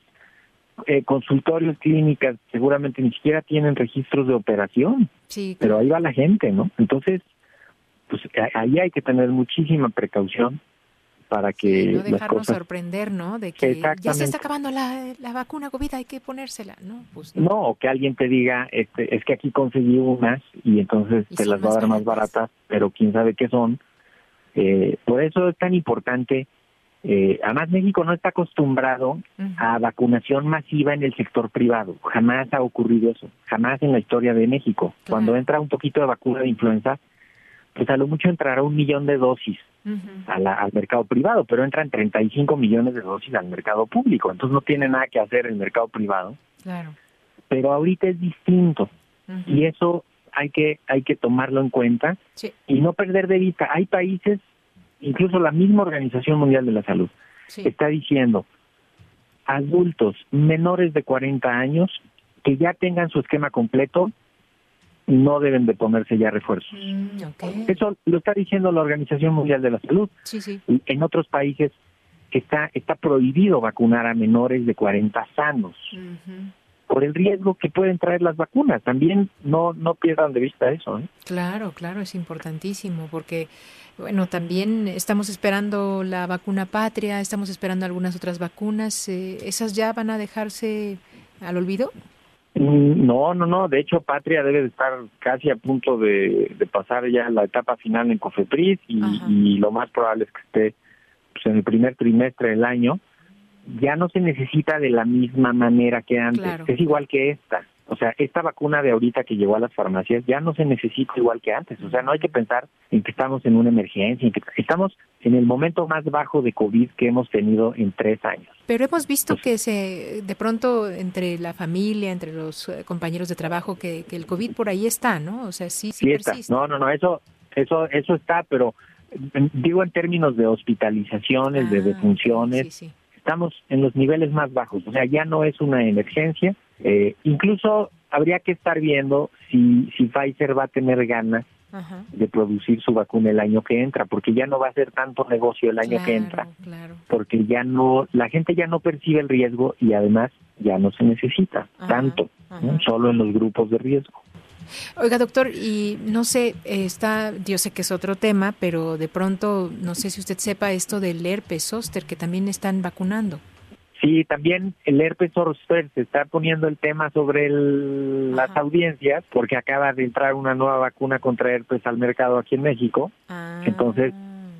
eh, consultorios, clínicas seguramente ni siquiera tienen registros de operación?
Sí,
Pero ahí va la gente, ¿no? Entonces, pues ahí hay que tener muchísima precaución para que
no
las
dejarnos
cosas
sorprender, ¿no? De que ya se está acabando la, la vacuna COVID, hay que ponérsela, ¿no? Pues
no. O que alguien te diga este es que aquí conseguí unas y entonces
Y
te las va a dar más baratas pero quién sabe qué son Eh, por eso es tan importante eh, además México no está acostumbrado a vacunación masiva en el sector privado jamás ha ocurrido eso jamás en la historia de México. Cuando entra un poquito de vacuna de influenza pues a lo mucho entrará un millón de dosis a la- al mercado privado, pero entran 35 millones de dosis al mercado público, entonces no tiene nada que hacer el mercado privado,
Claro.
pero ahorita es distinto y eso hay que hay que tomarlo en cuenta
Sí.
y no perder de vista. Hay países, incluso la misma Organización Mundial de la Salud está diciendo adultos menores de 40 años que ya tengan su esquema completo no deben de ponerse ya refuerzos.
Mm.
Eso lo está diciendo la Organización Mundial de la Salud.
Sí, sí.
En otros países está está prohibido vacunar a menores de 40 sanos por el riesgo que pueden traer las vacunas. También no no pierdan de vista eso. ¿eh?
Claro, claro, es importantísimo porque, bueno, también estamos esperando la vacuna patria, estamos esperando algunas otras vacunas. eh, ¿Esas ya van a dejarse al olvido?
Mm, No, no, no. De hecho, Patria debe de estar casi a punto de, de pasar ya la etapa final en Cofepris y, y lo más probable es que esté pues, en el primer trimestre del año. Ya no se necesita de la misma manera que antes.
Claro.
Es igual que esta. O sea, esta vacuna de ahorita que llegó a las farmacias ya no se necesita igual que antes. O sea, no hay que pensar en que estamos en una emergencia, en que estamos en el momento más bajo de COVID que hemos tenido en tres años.
Pero hemos visto que se, de pronto, entre la familia, entre los eh, compañeros de trabajo, que, que el COVID por ahí está, ¿no? O sea, sí, sí,
Sí está.
persiste.
No, no, no, eso, eso, eso está, pero eh, digo en términos de hospitalizaciones, de defunciones,
Ah, sí, sí.
Estamos en los niveles más bajos. O sea, ya no es una emergencia. Eh, incluso habría que estar viendo si, si Pfizer va a tener ganas
Ajá.
de producir su vacuna el año que entra, porque ya no va a ser tanto negocio el año que entra,
Claro.
porque ya no, la gente ya no percibe el riesgo y además ya no se necesita tanto, ¿no? solo en los grupos de riesgo.
Oiga, doctor, y no sé, está, yo sé que es otro tema, pero de pronto, no sé si usted sepa esto del herpes zóster, que también están vacunando.
Sí, también el herpes zoster se está poniendo el tema sobre el- las audiencias porque acaba de entrar una nueva vacuna contra herpes al mercado aquí en México.
Ah.
Entonces,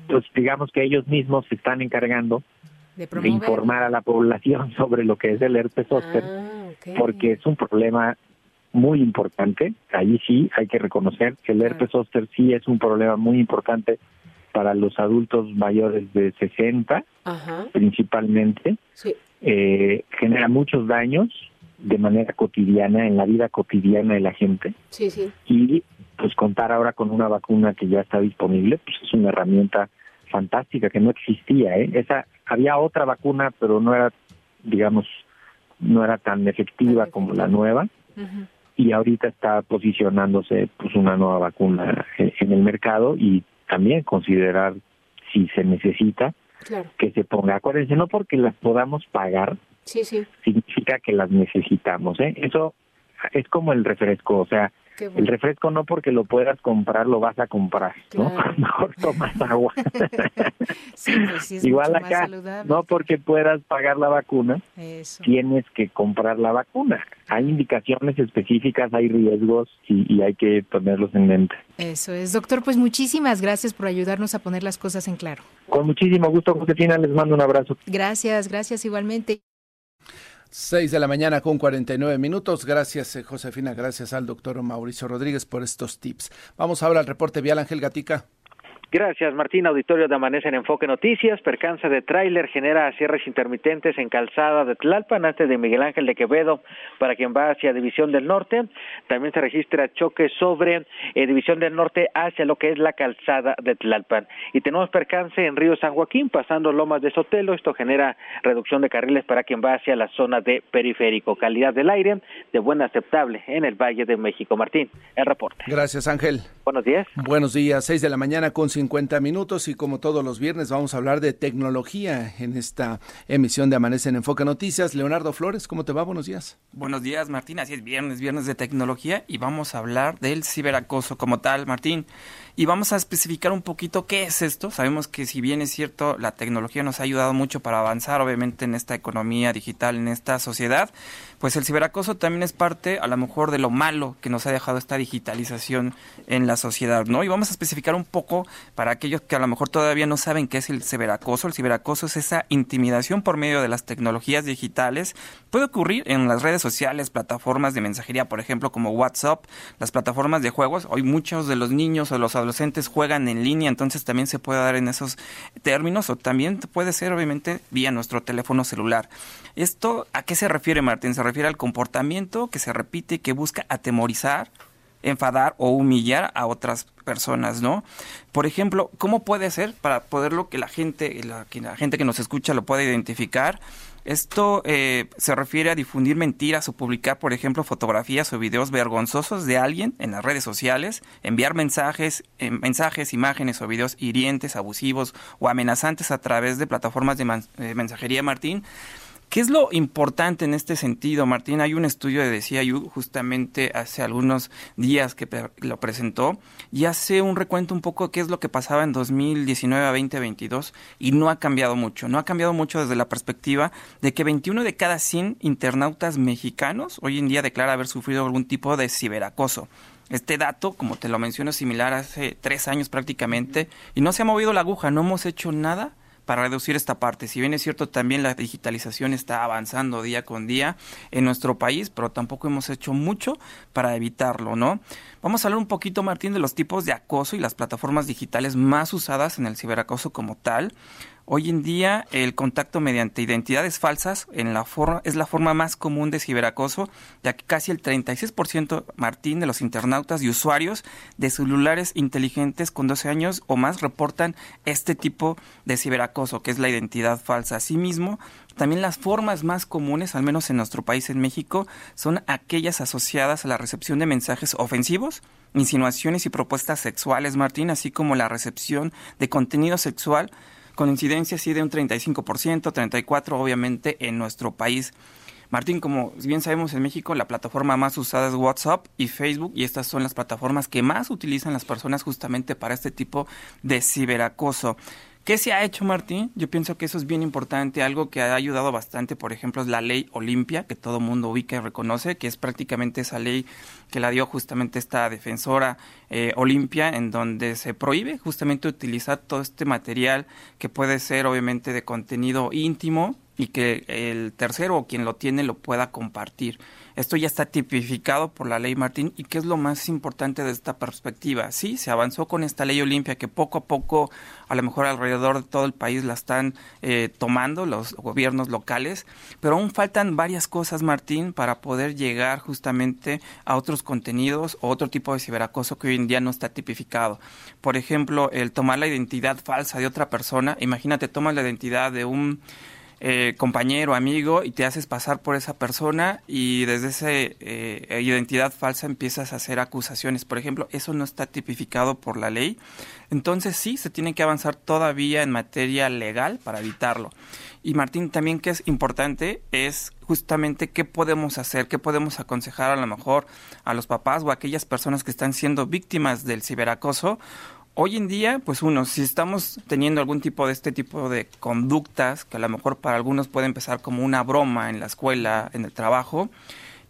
pues digamos que ellos mismos se están encargando
De
informar a la población sobre lo que es el herpes zóster porque es un problema muy importante. Ahí sí hay que reconocer que el herpes zóster sí es un problema muy importante para los adultos mayores de 60
Ajá.
principalmente
Sí.
eh, genera muchos daños de manera cotidiana, en la vida cotidiana de la gente.
Sí, sí.
Y pues contar ahora con una vacuna que ya está disponible, pues es una herramienta fantástica que no existía. ¿eh? Esa Había otra vacuna, pero no era, digamos, no era tan efectiva como la nueva. Y ahorita está posicionándose pues una nueva vacuna en, el mercado y también considerar si se necesita
Claro.
que se ponga. Acuérdense, no porque las podamos pagar,
Sí, sí.
significa que las necesitamos. ¿eh? Eso es como el refresco, o sea,
bueno.
el refresco no porque lo puedas comprar lo vas a comprar, ¿no?
Claro.
Mejor tomas agua.
Sí, pues sí, es
Igual
mucho más
acá,
saludable.
no porque puedas pagar la vacuna,
Eso.
tienes que comprar la vacuna. Hay indicaciones específicas, hay riesgos y, y hay que ponerlos en mente.
Eso es. Doctor, pues muchísimas gracias por ayudarnos a poner las cosas en claro.
Con muchísimo gusto, Josefina, les mando un abrazo.
Gracias, gracias igualmente.
6 de la mañana con 49 minutos. Gracias, eh, Josefina. Gracias al doctor Mauricio Rodríguez por estos tips. Vamos ahora al reporte vial Ángel Gatica.
Gracias, Martín. Auditorio de Amanece en Enfoque Noticias. Percance de tráiler genera cierres intermitentes en calzada de Tlalpan antes de Miguel Ángel de Quevedo para quien va hacia División del Norte. También se registra choque sobre eh, División del Norte hacia lo que es la calzada de Tlalpan. Y tenemos percance en Río San Joaquín pasando Lomas de Sotelo. Esto genera reducción de carriles para quien va hacia la zona de periférico. Calidad del aire de buena aceptable en el Valle de México. Martín, el reporte.
Gracias, Ángel.
Buenos días.
Buenos días. 6 de la mañana con 50 minutos y como todos los viernes vamos a hablar de tecnología en esta emisión de Amanece en Enfoque Noticias. Leonardo Flores, ¿cómo te va? Buenos días.
Buenos días, Martín. Así es, viernes, viernes de tecnología y vamos a hablar del ciberacoso como tal, Martín y vamos a especificar un poquito qué es esto. Sabemos que si bien es cierto, la tecnología nos ha ayudado mucho para avanzar, obviamente, en esta economía digital, en esta sociedad, pues el ciberacoso también es parte, a lo mejor, de lo malo que nos ha dejado esta digitalización en la sociedad, ¿no? Y vamos a especificar un poco para aquellos que a lo mejor todavía no saben qué es el ciberacoso. El ciberacoso es esa intimidación por medio de las tecnologías digitales. Puede ocurrir en las redes sociales, plataformas de mensajería, por ejemplo, como WhatsApp, las plataformas de juegos. Hoy muchos de los niños o los adolescentes juegan en línea, entonces también se puede dar en esos términos o también puede ser, obviamente, vía nuestro teléfono celular. ¿Esto a qué se refiere, Martín? Se refiere al comportamiento que se repite y que busca atemorizar, enfadar o humillar a otras personas, ¿no? Por ejemplo, ¿cómo puede ser para poderlo que la gente, la, que la gente que nos escucha lo pueda identificar? Esto eh, se refiere a difundir mentiras o publicar, por ejemplo, fotografías o videos vergonzosos de alguien en las redes sociales, enviar mensajes, eh, mensajes, imágenes o videos hirientes, abusivos o amenazantes a través de plataformas de eh, mensajería, Martín. ¿Qué es lo importante en este sentido, Martín? Hay un estudio de DCIU justamente hace algunos días que lo presentó y hace un recuento un poco de qué es lo que pasaba en 2019 a 2022 y no ha cambiado mucho. No ha cambiado mucho desde la perspectiva de que 21 de cada 100 internautas mexicanos hoy en día declara haber sufrido algún tipo de ciberacoso. Este dato, como te lo menciono, es similar hace tres años prácticamente y no se ha movido la aguja, no hemos hecho nada para reducir esta parte. Si bien es cierto, también la digitalización está avanzando día con día en nuestro país, pero tampoco hemos hecho mucho para evitarlo, ¿no? Vamos a hablar un poquito, Martín, de los tipos de acoso y las plataformas digitales más usadas en el ciberacoso como tal. Hoy en día el contacto mediante identidades falsas en la forma, es la forma más común de ciberacoso, ya que casi el 36% Martín de los internautas y usuarios de celulares inteligentes con 12 años o más reportan este tipo de ciberacoso, que es la identidad falsa. Asimismo, también las formas más comunes, al menos en nuestro país, en México, son aquellas asociadas a la recepción de mensajes ofensivos, insinuaciones y propuestas sexuales, Martín, así como la recepción de contenido sexual con incidencia sí de un 35%, 34% obviamente en nuestro país. Martín, como bien sabemos en México, la plataforma más usada es WhatsApp y Facebook y estas son las plataformas que más utilizan las personas justamente para este tipo de ciberacoso. ¿Qué se ha hecho, Martín? Yo pienso que eso es bien importante. Algo que ha ayudado bastante, por ejemplo, es la ley Olimpia, que todo mundo ubica y reconoce, que es prácticamente esa ley que la dio justamente esta defensora eh, Olimpia, en donde se prohíbe justamente utilizar todo este material que puede ser, obviamente, de contenido íntimo y que el tercero o quien lo tiene lo pueda compartir. Esto ya está tipificado por la ley Martín y qué es lo más importante de esta perspectiva. Sí, se avanzó con esta ley Olimpia que poco a poco, a lo mejor alrededor de todo el país la están eh, tomando los gobiernos locales, pero aún faltan varias cosas, Martín, para poder llegar justamente a otros contenidos o otro tipo de ciberacoso que hoy en día no está tipificado. Por ejemplo, el tomar la identidad falsa de otra persona. Imagínate, tomas la identidad de un eh, compañero, amigo, y te haces pasar por esa persona y desde esa eh, identidad falsa empiezas a hacer acusaciones. Por ejemplo, eso no está tipificado por la ley. Entonces sí, se tiene que avanzar todavía en materia legal para evitarlo. Y Martín, también que es importante es justamente qué podemos hacer, qué podemos aconsejar a lo mejor a los papás o a aquellas personas que están siendo víctimas del ciberacoso hoy en día, pues uno, si estamos teniendo algún tipo de este tipo de conductas, que a lo mejor para algunos puede empezar como una broma en la escuela, en el trabajo,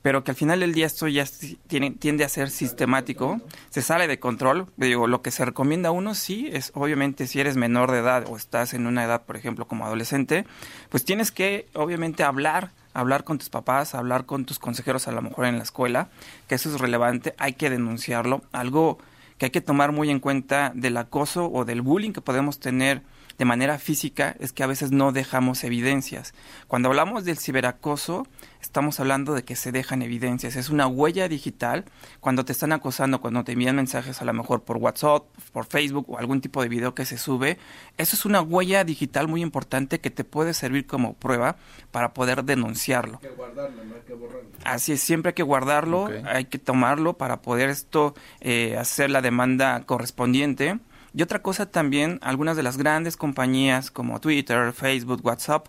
pero que al final del día esto ya tiende a ser sistemático, se sale de control. Digo, lo que se recomienda a uno sí es, obviamente, si eres menor de edad o estás en una edad, por ejemplo, como adolescente, pues tienes que, obviamente, hablar hablar con tus papás, hablar con tus consejeros a lo mejor en la escuela, que eso es relevante, hay que denunciarlo. Algo que hay que tomar muy en cuenta del acoso o del bullying que podemos tener de manera física es que a veces no dejamos evidencias. Cuando hablamos del ciberacoso, estamos hablando de que se dejan evidencias. Es una huella digital. Cuando te están acosando, cuando te envían mensajes a lo mejor por WhatsApp, por Facebook o algún tipo de video que se sube, eso es una huella digital muy importante que te puede servir como prueba para poder denunciarlo. Hay que guardarlo, no hay que borrarlo. Así es, siempre hay que guardarlo, hay que tomarlo para poder esto eh, hacer la demanda correspondiente Y otra cosa también, algunas de las grandes compañías como Twitter, Facebook, WhatsApp,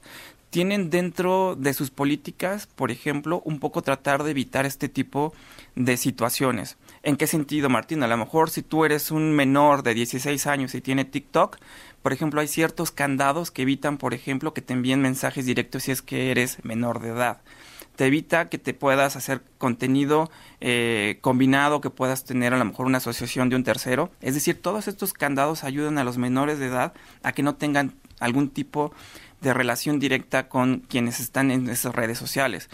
tienen dentro de sus políticas, por ejemplo, un poco tratar de evitar este tipo de situaciones. ¿En qué sentido, Martín? A lo mejor si tú eres un menor de 16 años y tiene TikTok, por ejemplo, hay ciertos candados que evitan, por ejemplo, que te envíen mensajes directos si es que eres menor de edad. Te evita que te puedas hacer contenido eh, combinado, que puedas tener a lo mejor una asociación de un tercero. Es decir, todos estos candados ayudan a los menores de edad a que no tengan algún tipo de relación directa con quienes están en esas redes sociales.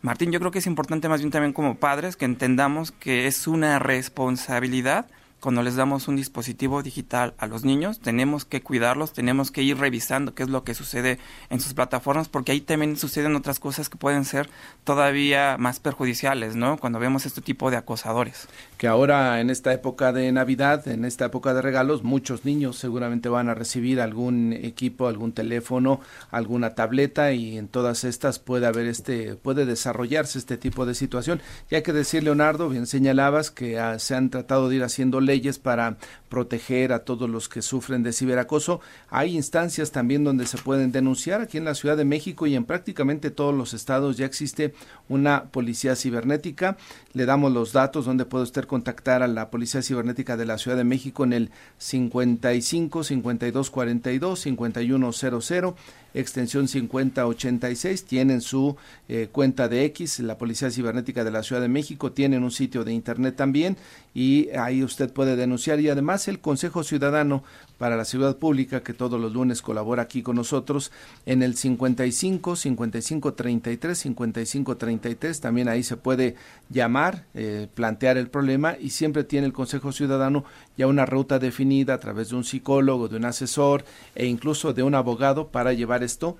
Martín, yo creo que es importante más bien también como padres que entendamos que es una responsabilidad cuando les damos un dispositivo digital a los niños, tenemos que cuidarlos, tenemos que ir revisando qué es lo que sucede en sus plataformas, porque ahí también suceden otras cosas que pueden ser todavía más perjudiciales, ¿no? Cuando vemos este tipo de acosadores.
Que ahora en esta época de Navidad, en esta época de regalos, muchos niños seguramente van a recibir algún equipo, algún teléfono, alguna tableta y en todas estas puede haber este, puede desarrollarse este tipo de situación. Y hay que decir, Leonardo, bien señalabas que ah, se han tratado de ir haciendo leyes para proteger a todos los que sufren de ciberacoso. Hay instancias también donde se pueden denunciar. Aquí en la Ciudad de México y en prácticamente todos los estados ya existe una policía cibernética. Le damos los datos donde puede usted contactar a la Policía Cibernética de la Ciudad de México en el 55 52 42 5100 extensión 5086, tienen su eh, cuenta de X, la Policía Cibernética de la Ciudad de México, tienen un sitio de Internet también y ahí usted puede denunciar y además el Consejo Ciudadano para la Seguridad Pública, que todos los lunes colabora aquí con nosotros, en el 55 55 33 55 33, también ahí se puede llamar, eh, plantear el problema y siempre tiene el Consejo Ciudadano ya una ruta definida a través de un psicólogo, de un asesor e incluso de un abogado para llevar esto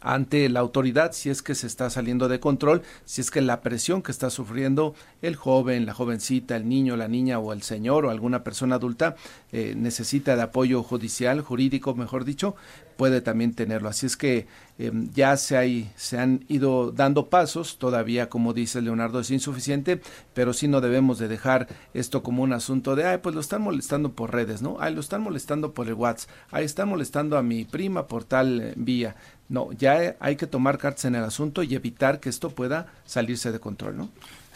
ante la autoridad si es que se está saliendo de control, si es que la presión que está sufriendo el joven, la jovencita, el niño, la niña o el señor o alguna persona adulta eh, necesita de apoyo judicial, jurídico, mejor dicho, puede también tenerlo. Así es que em, ya se, hay, se han ido dando pasos, todavía como dice Leonardo es insuficiente, pero sí no debemos de dejar esto como un asunto de, ay, pues lo están molestando por redes, ¿no? Ay, lo están molestando por el WhatsApp, ay, están molestando a mi prima por tal eh, vía. No, ya hay que tomar cartas en el asunto y evitar que esto pueda salirse de control, ¿no?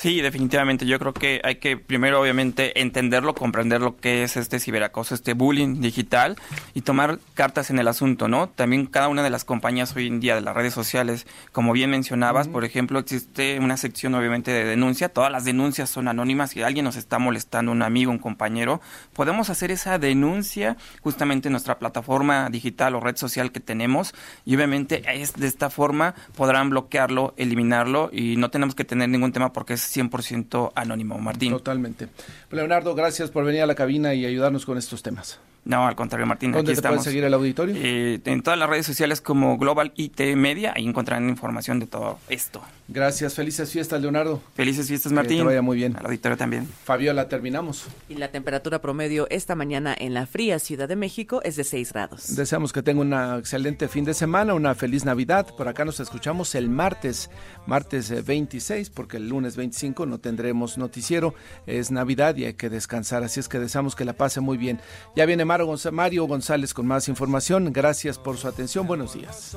Sí, definitivamente. Yo creo que hay que primero, obviamente, entenderlo, comprender lo que es este ciberacoso, este bullying digital y tomar cartas en el asunto, ¿no? También cada una de las compañías hoy en día de las redes sociales, como bien mencionabas, por ejemplo, existe una sección, obviamente, de denuncia. Todas las denuncias son anónimas. Si alguien nos está molestando, un amigo, un compañero, podemos hacer esa denuncia justamente en nuestra plataforma digital o red social que tenemos y, obviamente, es de esta forma podrán bloquearlo, eliminarlo y no tenemos que tener ningún tema porque es 100% anónimo, Martín.
Totalmente. Leonardo, gracias por venir a la cabina y ayudarnos con estos temas.
No, al contrario, Martín.
¿Dónde
aquí
te
estamos.
seguir el auditorio?
Eh, en todas las redes sociales como Global IT Media, ahí encontrarán información de todo esto.
Gracias, felices fiestas, Leonardo.
Felices fiestas, Martín.
Que te vaya muy bien.
Al auditorio también.
Fabiola, terminamos.
Y la temperatura promedio esta mañana en la fría Ciudad de México es de 6 grados.
Deseamos que tenga un excelente fin de semana, una feliz Navidad. Por acá nos escuchamos el martes, martes 26, porque el lunes 25 no tendremos noticiero. Es Navidad y hay que descansar, así es que deseamos que la pase muy bien. Ya viene Mario González con más información. Gracias por su atención. Buenos días.